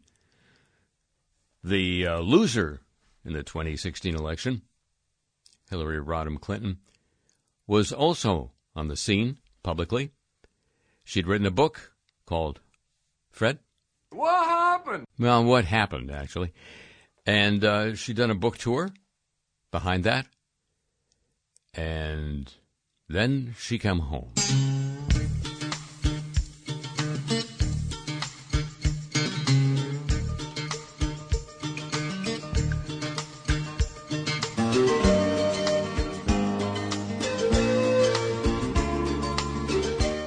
the uh, loser in the 2016 election, Hillary Rodham Clinton, was also on the scene publicly. She'd written a book called Fred? What happened? Well, what happened, actually. And uh, she'd done a book tour behind that. And then she come home.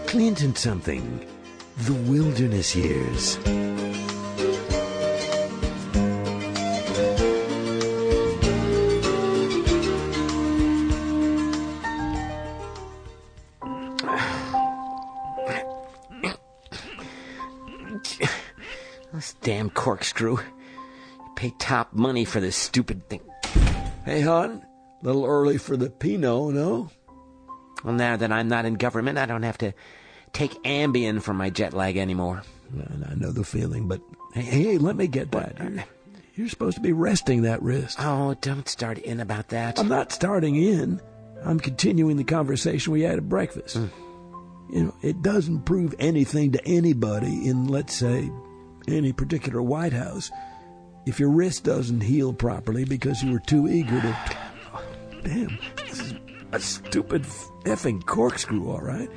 Clinton something. The wilderness years. This damn corkscrew. You pay top money for this stupid thing. Hey, hon, a little early for the Pinot, no? Well, now that I'm not in government, I don't have to take Ambien for my jet lag anymore. And I know the feeling, but hey, hey let me get that. You're, you're supposed to be resting that wrist. Oh, don't start in about that. I'm not starting in. I'm continuing the conversation we had at breakfast. Mm. You know, it doesn't prove anything to anybody in, let's say, any particular White House if your wrist doesn't heal properly because you were too eager to. Damn, this is a stupid effing corkscrew, all right.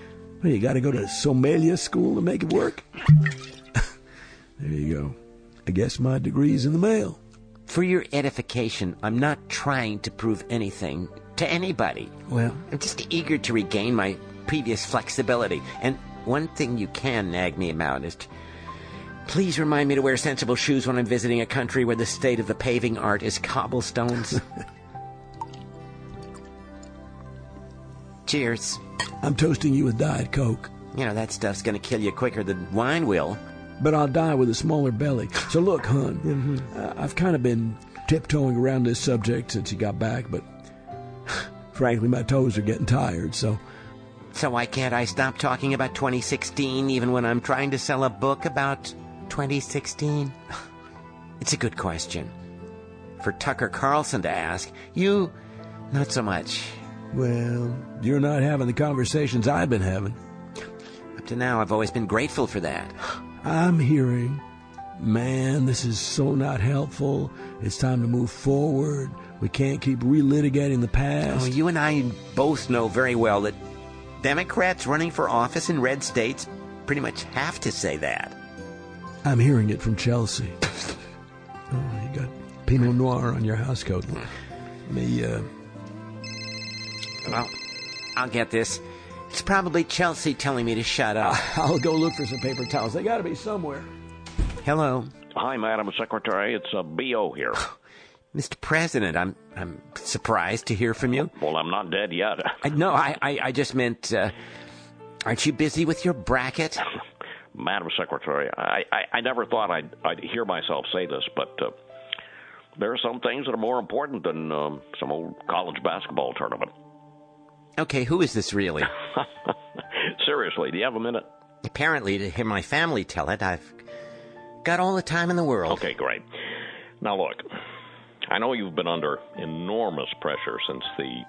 Well, you got to go to sommelier school to make it work. there you go. I guess my degree's in the mail. For your edification, I'm not trying to prove anything to anybody. Well, I'm just eager to regain my previous flexibility. And one thing you can nag me about is please remind me to wear sensible shoes when I'm visiting a country where the state of the paving art is cobblestones. Cheers. I'm toasting you with Diet Coke. You know, that stuff's gonna kill you quicker than wine will. But I'll die with a smaller belly. So look, hon, uh, I've kind of been tiptoeing around this subject since you got back, but frankly, my toes are getting tired, so. So why can't I stop talking about 2016 even when I'm trying to sell a book about 2016? It's a good question. For Tucker Carlson to ask, you, not so much. Well, you're not having the conversations I've been having. Up to now, I've always been grateful for that. I'm hearing, man, this is so not helpful. It's time to move forward. We can't keep relitigating the past. Oh, you and I both know very well that Democrats running for office in red states pretty much have to say that. I'm hearing it from Chelsea. Oh, you got Pinot Noir on your housecoat. Let me, uh, Well, I'll get this. It's probably Chelsea telling me to shut up. I'll go look for some paper towels. They got to be somewhere. Hello, Hi, Madam Secretary. It's uh, B.O. here. Mr. President. I'm I'm surprised to hear from you. Well, I'm not dead yet. I, no, I, I I just meant. Uh, aren't you busy with your bracket? Madam Secretary, I, I, I never thought I'd, I'd hear myself say this, but uh, there are some things that are more important than um, some old college basketball tournament. Okay, who is this really? Seriously, do you have a minute? Apparently, to hear my family tell it, I've got all the time in the world. Okay, great. Now, look, I know you've been under enormous pressure since the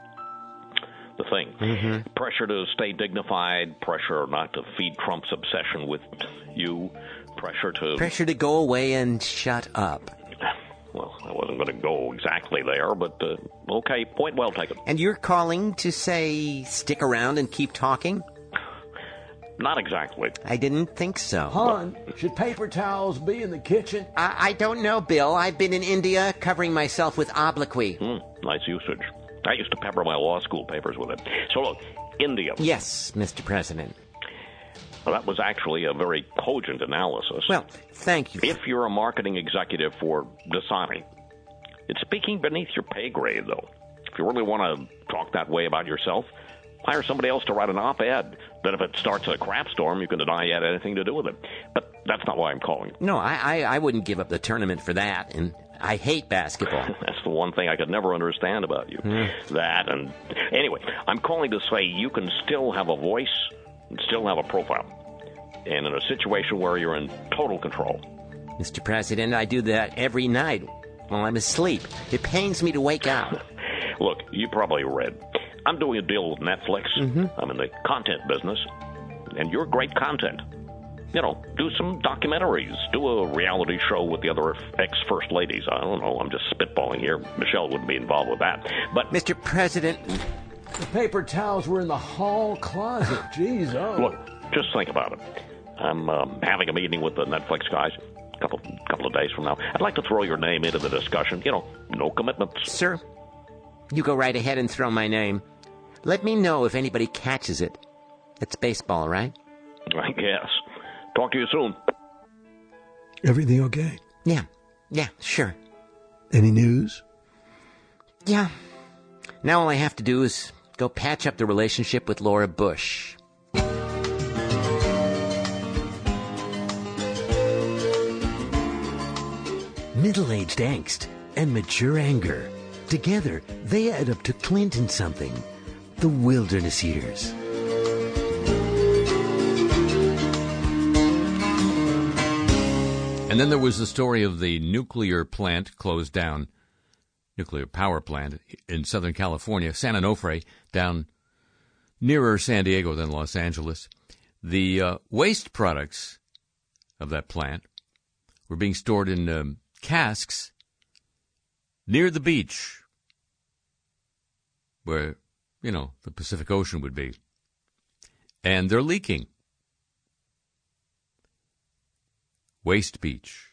the thing. Mm-hmm. Pressure to stay dignified, pressure not to feed Trump's obsession with you, pressure to Pressure to go away and shut up. Well, I wasn't going to go exactly there, but uh, okay, point well taken. And you're calling to say stick around and keep talking? Not exactly. I didn't think so. Hon, should paper towels be in the kitchen? I, I don't know, Bill. I've been in India covering myself with obloquy. Hmm, nice usage. I used to pepper my law school papers with it. So look, India. Yes, Mr. President. Well, that was actually a very cogent analysis. Well, thank you. If you're a marketing executive for Dasani, it's speaking beneath your pay grade, though. If you really want to talk that way about yourself, hire somebody else to write an op-ed. Then if it starts a crap storm, you can deny you had anything to do with it. But that's not why I'm calling. No, I, I, I wouldn't give up the tournament for that, and I hate basketball. That's the one thing I could never understand about you. Hmm. That and anyway, I'm calling to say you can still have a voice still have a profile. And in a situation where you're in total control. Mr. President, I do that every night while I'm asleep. It pains me to wake up. Look, you probably read. I'm doing a deal with Netflix. Mm-hmm. I'm in the content business, and you're great content. You know, do some documentaries, do a reality show with the other ex first ladies. I don't know. I'm just spitballing here. Michelle wouldn't be involved with that. But Mr. President, The paper towels were in the hall closet. Jeez, oh. look, just think about it. I'm um, having a meeting with the Netflix guys a couple couple of days from now. I'd like to throw your name into the discussion. You know, no commitments. Sir, you go right ahead and throw my name. Let me know if anybody catches it. It's baseball, right? I guess. Talk to you soon. Everything okay? Yeah, yeah, sure. Any news? Yeah. Now all I have to do is go patch up the relationship with Laura Bush. Middle aged angst and mature anger. Together, they add up to Clinton something. The wilderness years. And then there was the story of the nuclear plant closed down, nuclear power plant in Southern California, San Onofre, down nearer San Diego than Los Angeles. The uh, waste products of that plant were being stored in um, casks near the beach, where, you know, the Pacific Ocean would be. And they're leaking. Waste Beach.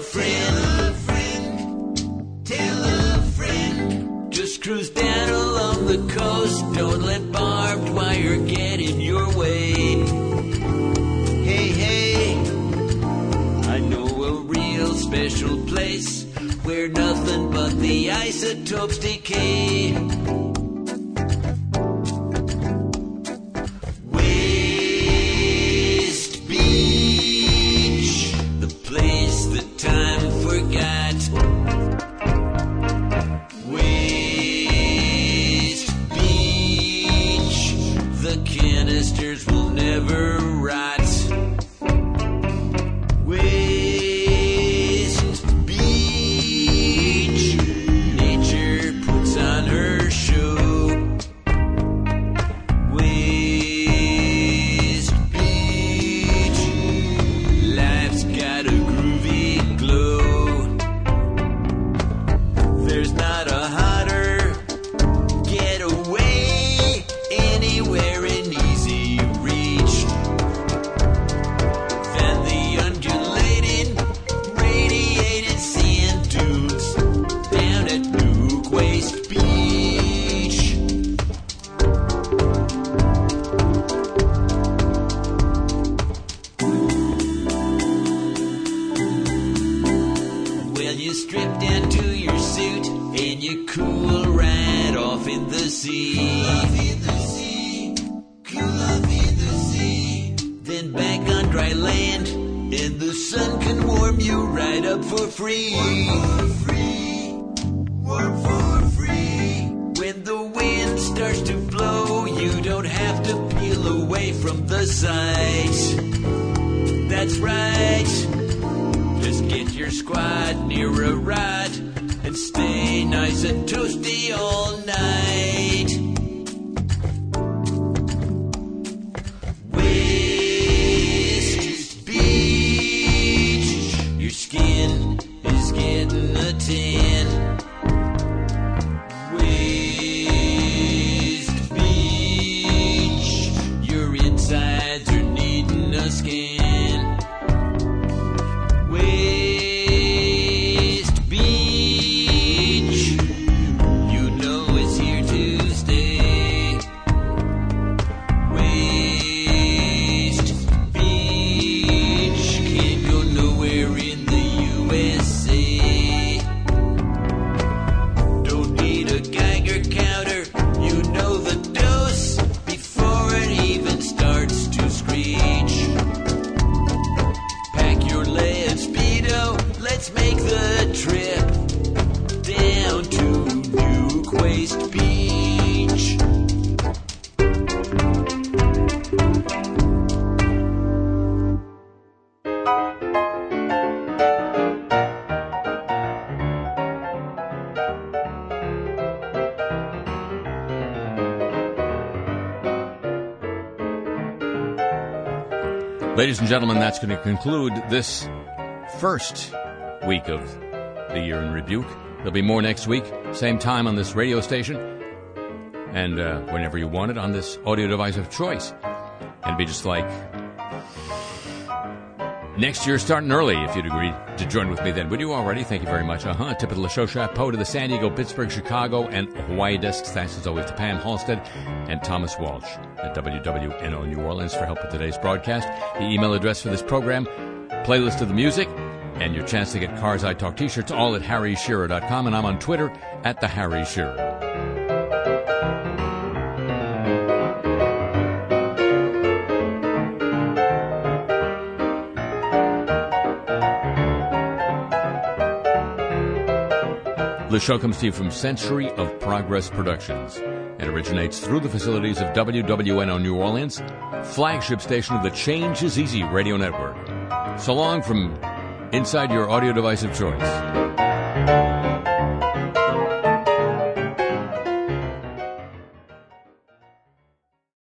Friend. Tell a friend. Tell a friend. Just cruise down along the coast. Don't let barbed wire get in your way. Hey, hey. I know a real special place where nothing but the isotopes decay. Ladies and gentlemen, that's going to conclude this first week of the year in rebuke. There'll be more next week, same time on this radio station, and uh, whenever you want it on this audio device of choice. And it'd be just like next year, starting early, if you'd agree to join with me then. Would you already? Thank you very much. Uh huh. Tip of the show chapeau to the San Diego, Pittsburgh, Chicago, and Hawaii desks. Thanks as always to Pam Halstead and Thomas Walsh at WWNO New Orleans for help with today's broadcast. The email address for this program, playlist of the music, and your chance to get Cars I Talk t-shirts all at harryshearer.com. And I'm on Twitter at the Harry Shearer. The show comes to you from Century of Progress Productions and originates through the facilities of WWNO New Orleans, flagship station of the Change is Easy radio network. So long from inside your audio device of choice.